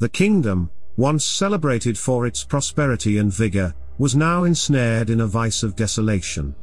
The kingdom, once celebrated for its prosperity and vigor, was now ensnared in a vice of desolation.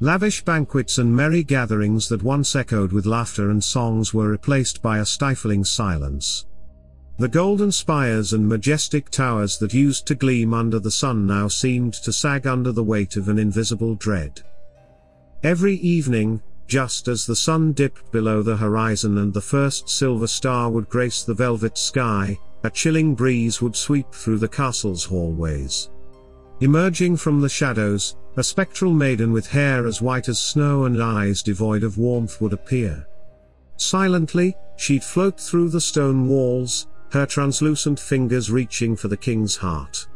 Lavish banquets and merry gatherings that once echoed with laughter and songs were replaced by a stifling silence. The golden spires and majestic towers that used to gleam under the sun now seemed to sag under the weight of an invisible dread. Every evening, just as the sun dipped below the horizon and the first silver star would grace the velvet sky, a chilling breeze would sweep through the castle's hallways. Emerging from the shadows, a spectral maiden with hair as white as snow and eyes devoid of warmth would appear. Silently, she'd float through the stone walls, her translucent fingers reaching for the king's heart.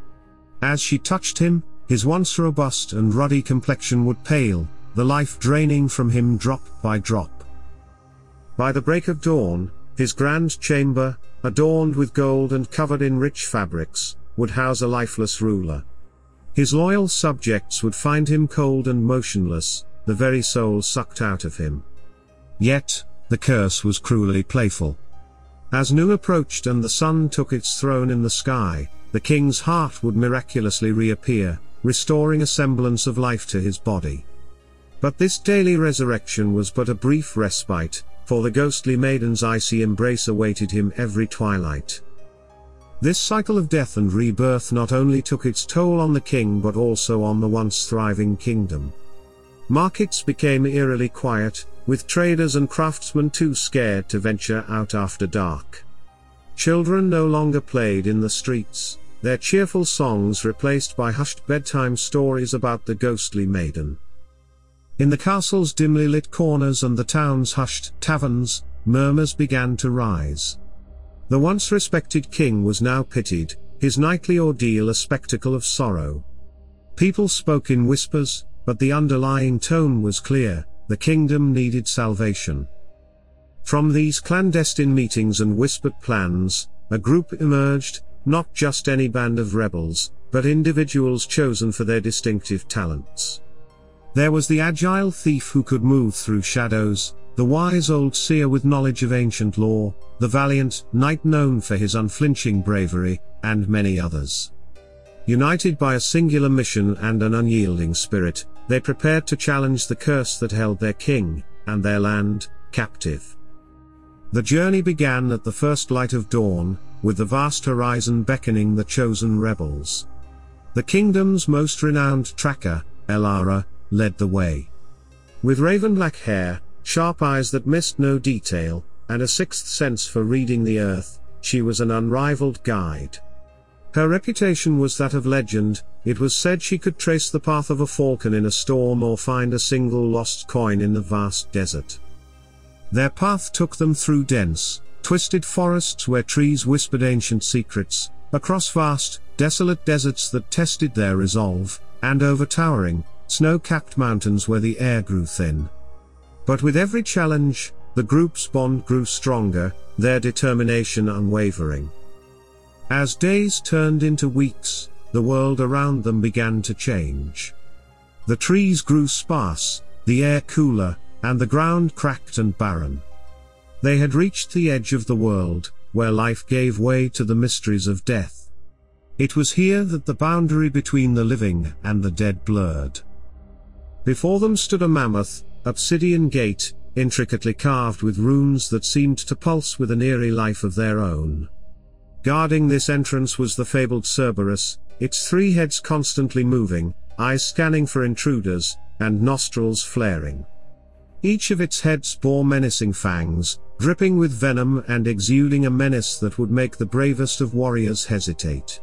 As she touched him, his once robust and ruddy complexion would pale, the life draining from him drop by drop. By the break of dawn, his grand chamber, adorned with gold and covered in rich fabrics, would house a lifeless ruler. His loyal subjects would find him cold and motionless, the very soul sucked out of him. Yet, the curse was cruelly playful. As noon approached and the sun took its throne in the sky, the king's heart would miraculously reappear, restoring a semblance of life to his body. But this daily resurrection was but a brief respite, for the ghostly maiden's icy embrace awaited him every twilight. This cycle of death and rebirth not only took its toll on the king but also on the once thriving kingdom. Markets became eerily quiet, with traders and craftsmen too scared to venture out after dark. Children no longer played in the streets, their cheerful songs replaced by hushed bedtime stories about the ghostly maiden. In the castle's dimly lit corners and the town's hushed taverns, murmurs began to rise. The once respected king was now pitied, his nightly ordeal a spectacle of sorrow. People spoke in whispers, but the underlying tone was clear, the kingdom needed salvation. From these clandestine meetings and whispered plans, a group emerged, not just any band of rebels, but individuals chosen for their distinctive talents. There was the agile thief who could move through shadows, the wise old seer with knowledge of ancient lore, the valiant knight known for his unflinching bravery, and many others. United by a singular mission and an unyielding spirit, they prepared to challenge the curse that held their king, and their land, captive. The journey began at the first light of dawn, with the vast horizon beckoning the chosen rebels. The kingdom's most renowned tracker, Elara, led the way. With raven black hair, sharp eyes that missed no detail, and a sixth sense for reading the earth, she was an unrivaled guide. Her reputation was that of legend, it was said she could trace the path of a falcon in a storm or find a single lost coin in the vast desert. Their path took them through dense, twisted forests where trees whispered ancient secrets, across vast, desolate deserts that tested their resolve, and over towering, snow-capped mountains where the air grew thin. But with every challenge, the group's bond grew stronger, their determination unwavering. As days turned into weeks, the world around them began to change. The trees grew sparse, the air cooler, and the ground cracked and barren. They had reached the edge of the world, where life gave way to the mysteries of death. It was here that the boundary between the living and the dead blurred. Before them stood a mammoth, obsidian gate, intricately carved with runes that seemed to pulse with an eerie life of their own. Guarding this entrance was the fabled Cerberus, its three heads constantly moving, eyes scanning for intruders, and nostrils flaring. Each of its heads bore menacing fangs, dripping with venom and exuding a menace that would make the bravest of warriors hesitate.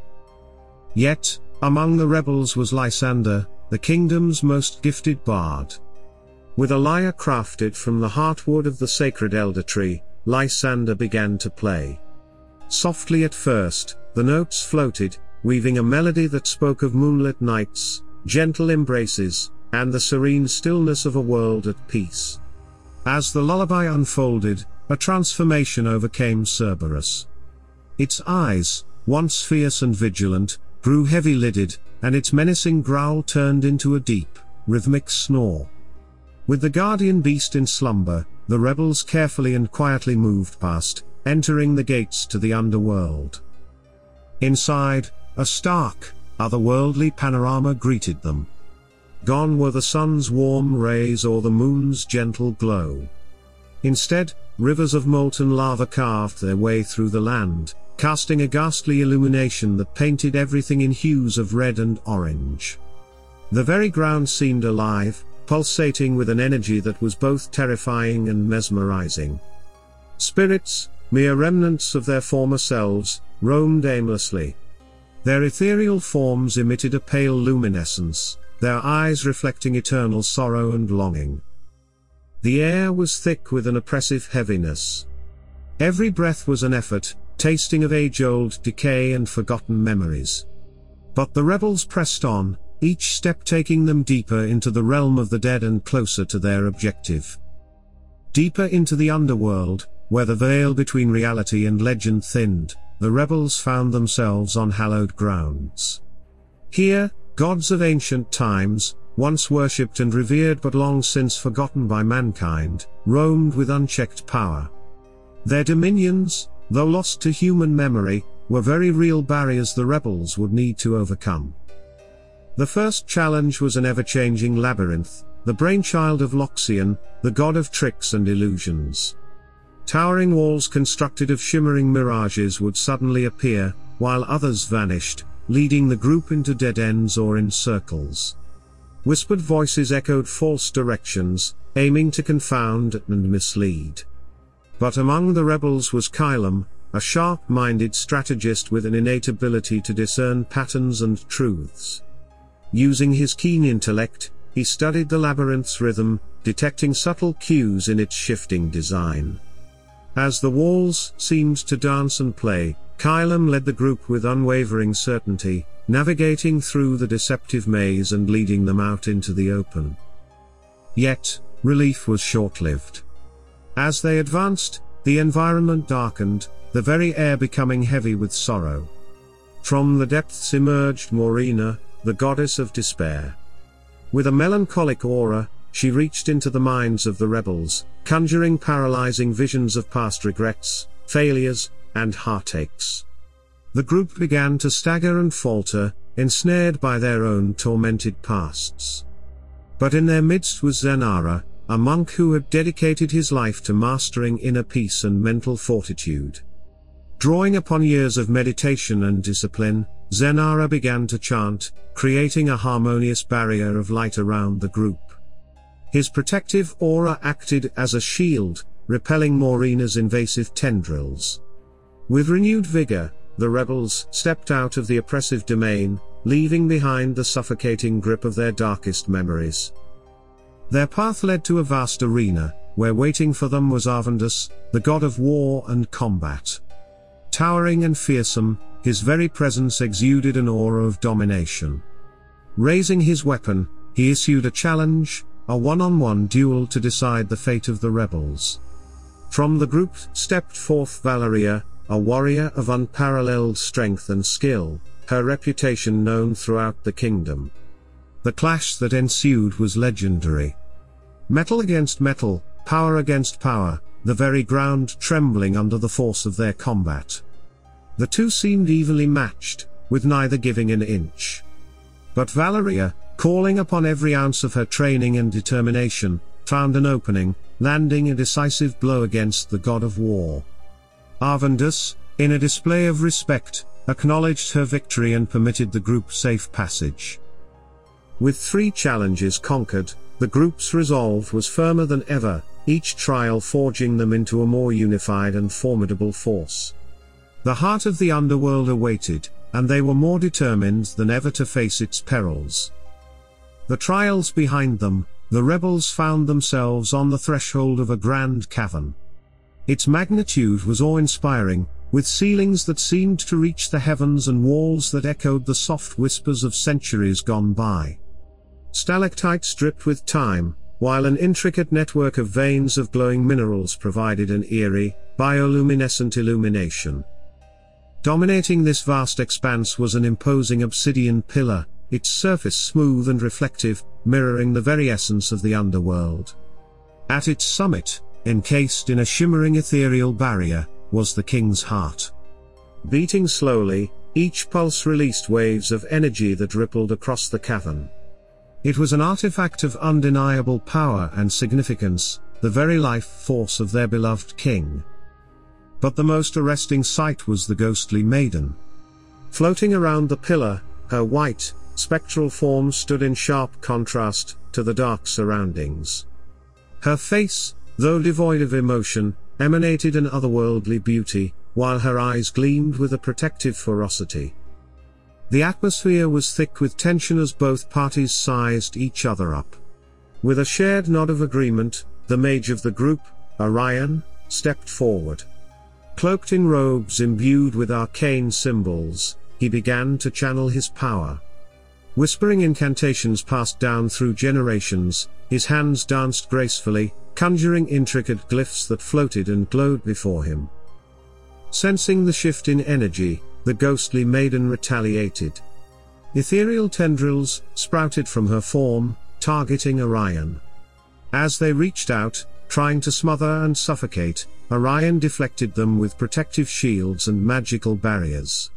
Yet, among the rebels was Lysander, the kingdom's most gifted bard. With a lyre crafted from the heartwood of the sacred elder tree, Lysander began to play. Softly at first, the notes floated, weaving a melody that spoke of moonlit nights, gentle embraces, and the serene stillness of a world at peace. As the lullaby unfolded, a transformation overcame Cerberus. Its eyes, once fierce and vigilant, grew heavy-lidded, and its menacing growl turned into a deep, rhythmic snore. With the guardian beast in slumber, the rebels carefully and quietly moved past, entering the gates to the underworld. Inside, a stark, otherworldly panorama greeted them. Gone were the sun's warm rays or the moon's gentle glow. Instead, rivers of molten lava carved their way through the land, casting a ghastly illumination that painted everything in hues of red and orange. The very ground seemed alive, pulsating with an energy that was both terrifying and mesmerizing. Spirits, mere remnants of their former selves, roamed aimlessly. Their ethereal forms emitted a pale luminescence, their eyes reflecting eternal sorrow and longing. The air was thick with an oppressive heaviness. Every breath was an effort, tasting of age-old decay and forgotten memories. But the rebels pressed on, each step taking them deeper into the realm of the dead and closer to their objective. Deeper into the underworld, where the veil between reality and legend thinned, the rebels found themselves on hallowed grounds. Here, gods of ancient times, once worshipped and revered but long since forgotten by mankind, roamed with unchecked power. Their dominions, though lost to human memory, were very real barriers the rebels would need to overcome. The first challenge was an ever-changing labyrinth, the brainchild of Loxian, the god of tricks and illusions. Towering walls constructed of shimmering mirages would suddenly appear, while others vanished, leading the group into dead ends or in circles. Whispered voices echoed false directions, aiming to confound and mislead. But among the rebels was Kylam, a sharp-minded strategist with an innate ability to discern patterns and truths. Using his keen intellect, he studied the labyrinth's rhythm, detecting subtle cues in its shifting design. As the walls seemed to dance and play, Kylam led the group with unwavering certainty, navigating through the deceptive maze and leading them out into the open. Yet, relief was short-lived. As they advanced, the environment darkened, the very air becoming heavy with sorrow. From the depths emerged Morina, the goddess of despair. With a melancholic aura, she reached into the minds of the rebels, conjuring paralyzing visions of past regrets, failures, and heartaches. The group began to stagger and falter, ensnared by their own tormented pasts. But in their midst was Zenara, a monk who had dedicated his life to mastering inner peace and mental fortitude. Drawing upon years of meditation and discipline, Zenara began to chant, creating a harmonious barrier of light around the group. His protective aura acted as a shield, repelling Morina's invasive tendrils. With renewed vigor, the rebels stepped out of the oppressive domain, leaving behind the suffocating grip of their darkest memories. Their path led to a vast arena, where waiting for them was Arvandus, the god of war and combat. Towering and fearsome, his very presence exuded an aura of domination. Raising his weapon, he issued a challenge, a one-on-one duel to decide the fate of the rebels. From the group stepped forth Valeria, a warrior of unparalleled strength and skill, her reputation known throughout the kingdom. The clash that ensued was legendary. Metal against metal, power against power, the very ground trembling under the force of their combat. The two seemed evenly matched, with neither giving an inch. But Valeria, calling upon every ounce of her training and determination, found an opening, landing a decisive blow against the god of war. Arvandus, in a display of respect, acknowledged her victory and permitted the group safe passage. With three challenges conquered, the group's resolve was firmer than ever, each trial forging them into a more unified and formidable force. The heart of the underworld awaited, and they were more determined than ever to face its perils. The trials behind them, the rebels found themselves on the threshold of a grand cavern. Its magnitude was awe-inspiring, with ceilings that seemed to reach the heavens and walls that echoed the soft whispers of centuries gone by. Stalactites dripped with time, while an intricate network of veins of glowing minerals provided an eerie, bioluminescent illumination. Dominating this vast expanse was an imposing obsidian pillar, its surface smooth and reflective, mirroring the very essence of the underworld. At its summit, encased in a shimmering ethereal barrier, was the king's heart. Beating slowly, each pulse released waves of energy that rippled across the cavern. It was an artifact of undeniable power and significance, the very life force of their beloved king. But the most arresting sight was the ghostly maiden. Floating around the pillar, her white, spectral form stood in sharp contrast to the dark surroundings. Her face, though devoid of emotion, emanated an otherworldly beauty, while her eyes gleamed with a protective ferocity. The atmosphere was thick with tension as both parties sized each other up. With a shared nod of agreement, the mage of the group, Orion, stepped forward. Cloaked in robes imbued with arcane symbols, he began to channel his power. Whispering incantations passed down through generations, his hands danced gracefully, conjuring intricate glyphs that floated and glowed before him. Sensing the shift in energy, the ghostly maiden retaliated. Ethereal tendrils sprouted from her form, targeting Orion. As they reached out, trying to smother and suffocate, Orion deflected them with protective shields and magical barriers.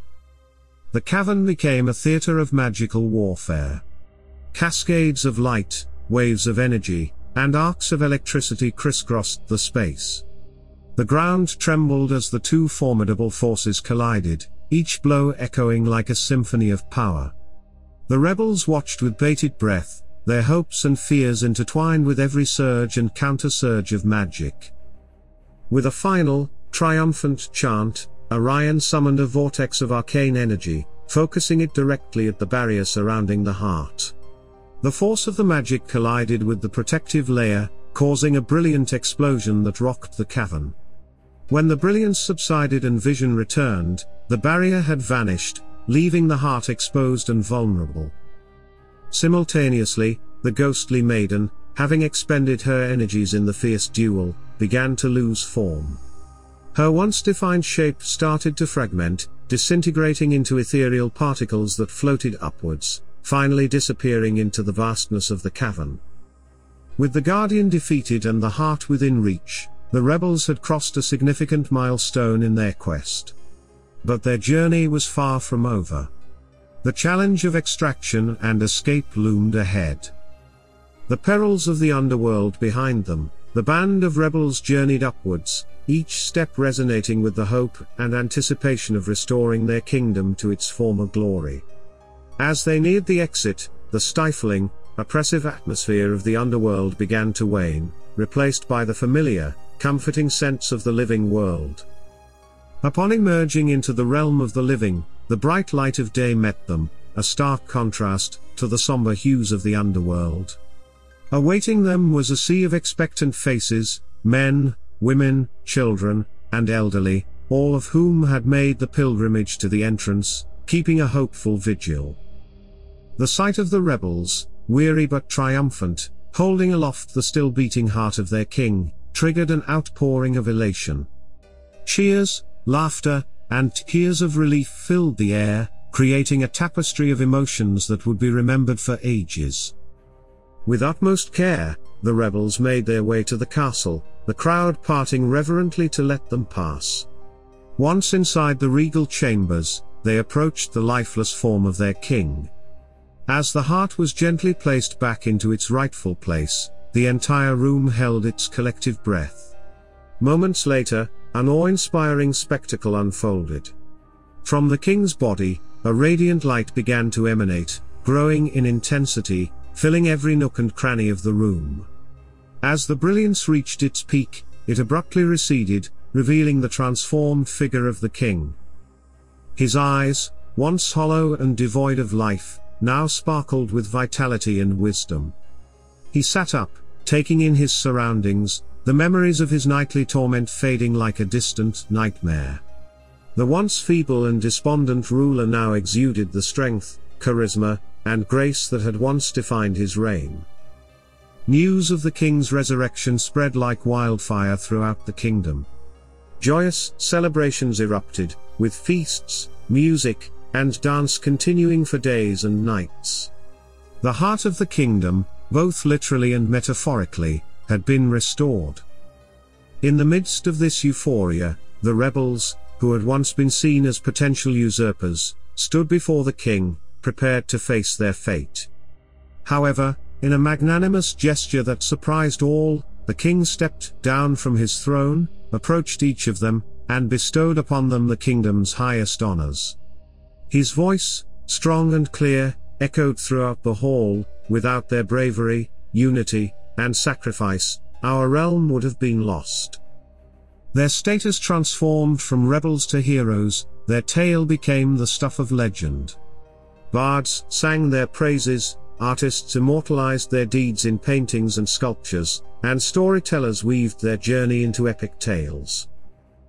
The cavern became a theater of magical warfare. Cascades of light, waves of energy, and arcs of electricity crisscrossed the space. The ground trembled as the two formidable forces collided, each blow echoing like a symphony of power. The rebels watched with bated breath, their hopes and fears intertwined with every surge and counter-surge of magic. With a final, triumphant chant, Orion summoned a vortex of arcane energy, focusing it directly at the barrier surrounding the heart. The force of the magic collided with the protective layer, causing a brilliant explosion that rocked the cavern. When the brilliance subsided and vision returned, the barrier had vanished, leaving the heart exposed and vulnerable. Simultaneously, the ghostly maiden, having expended her energies in the fierce duel, began to lose form. Her once defined shape started to fragment, disintegrating into ethereal particles that floated upwards, finally disappearing into the vastness of the cavern. With the Guardian defeated and the heart within reach, the rebels had crossed a significant milestone in their quest. But their journey was far from over. The challenge of extraction and escape loomed ahead. The perils of the underworld behind them, the band of rebels journeyed upwards, each step resonating with the hope and anticipation of restoring their kingdom to its former glory. As they neared the exit, the stifling, oppressive atmosphere of the underworld began to wane, replaced by the familiar, comforting sense of the living world. Upon emerging into the realm of the living, the bright light of day met them, a stark contrast to the somber hues of the underworld. Awaiting them was a sea of expectant faces, men, women, children, and elderly, all of whom had made the pilgrimage to the entrance, keeping a hopeful vigil. The sight of the rebels, weary but triumphant, holding aloft the still beating heart of their king, triggered an outpouring of elation. Cheers, laughter, and tears of relief filled the air, creating a tapestry of emotions that would be remembered for ages. With utmost care, the rebels made their way to the castle, the crowd parting reverently to let them pass. Once inside the regal chambers, they approached the lifeless form of their king. As the heart was gently placed back into its rightful place, the entire room held its collective breath. Moments later, an awe-inspiring spectacle unfolded. From the king's body, a radiant light began to emanate, growing in intensity, filling every nook and cranny of the room. As the brilliance reached its peak, it abruptly receded, revealing the transformed figure of the king. His eyes, once hollow and devoid of life, now sparkled with vitality and wisdom. He sat up, taking in his surroundings, the memories of his nightly torment fading like a distant nightmare. The once feeble and despondent ruler now exuded the strength, charisma, and grace that had once defined his reign. News of the king's resurrection spread like wildfire throughout the kingdom. Joyous celebrations erupted, with feasts, music, and dance continuing for days and nights. The heart of the kingdom, both literally and metaphorically, had been restored. In the midst of this euphoria, the rebels, who had once been seen as potential usurpers, stood before the king, prepared to face their fate. However, in a magnanimous gesture that surprised all, the king stepped down from his throne, approached each of them, and bestowed upon them the kingdom's highest honors. His voice, strong and clear, echoed throughout the hall, without their bravery, unity, and sacrifice, our realm would have been lost. Their status transformed from rebels to heroes, their tale became the stuff of legend. Bards sang their praises, artists immortalized their deeds in paintings and sculptures, and storytellers weaved their journey into epic tales.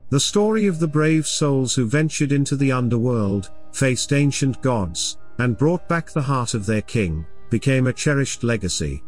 The story of the brave souls who ventured into the underworld, faced ancient gods, and brought back the heart of their king, became a cherished legacy,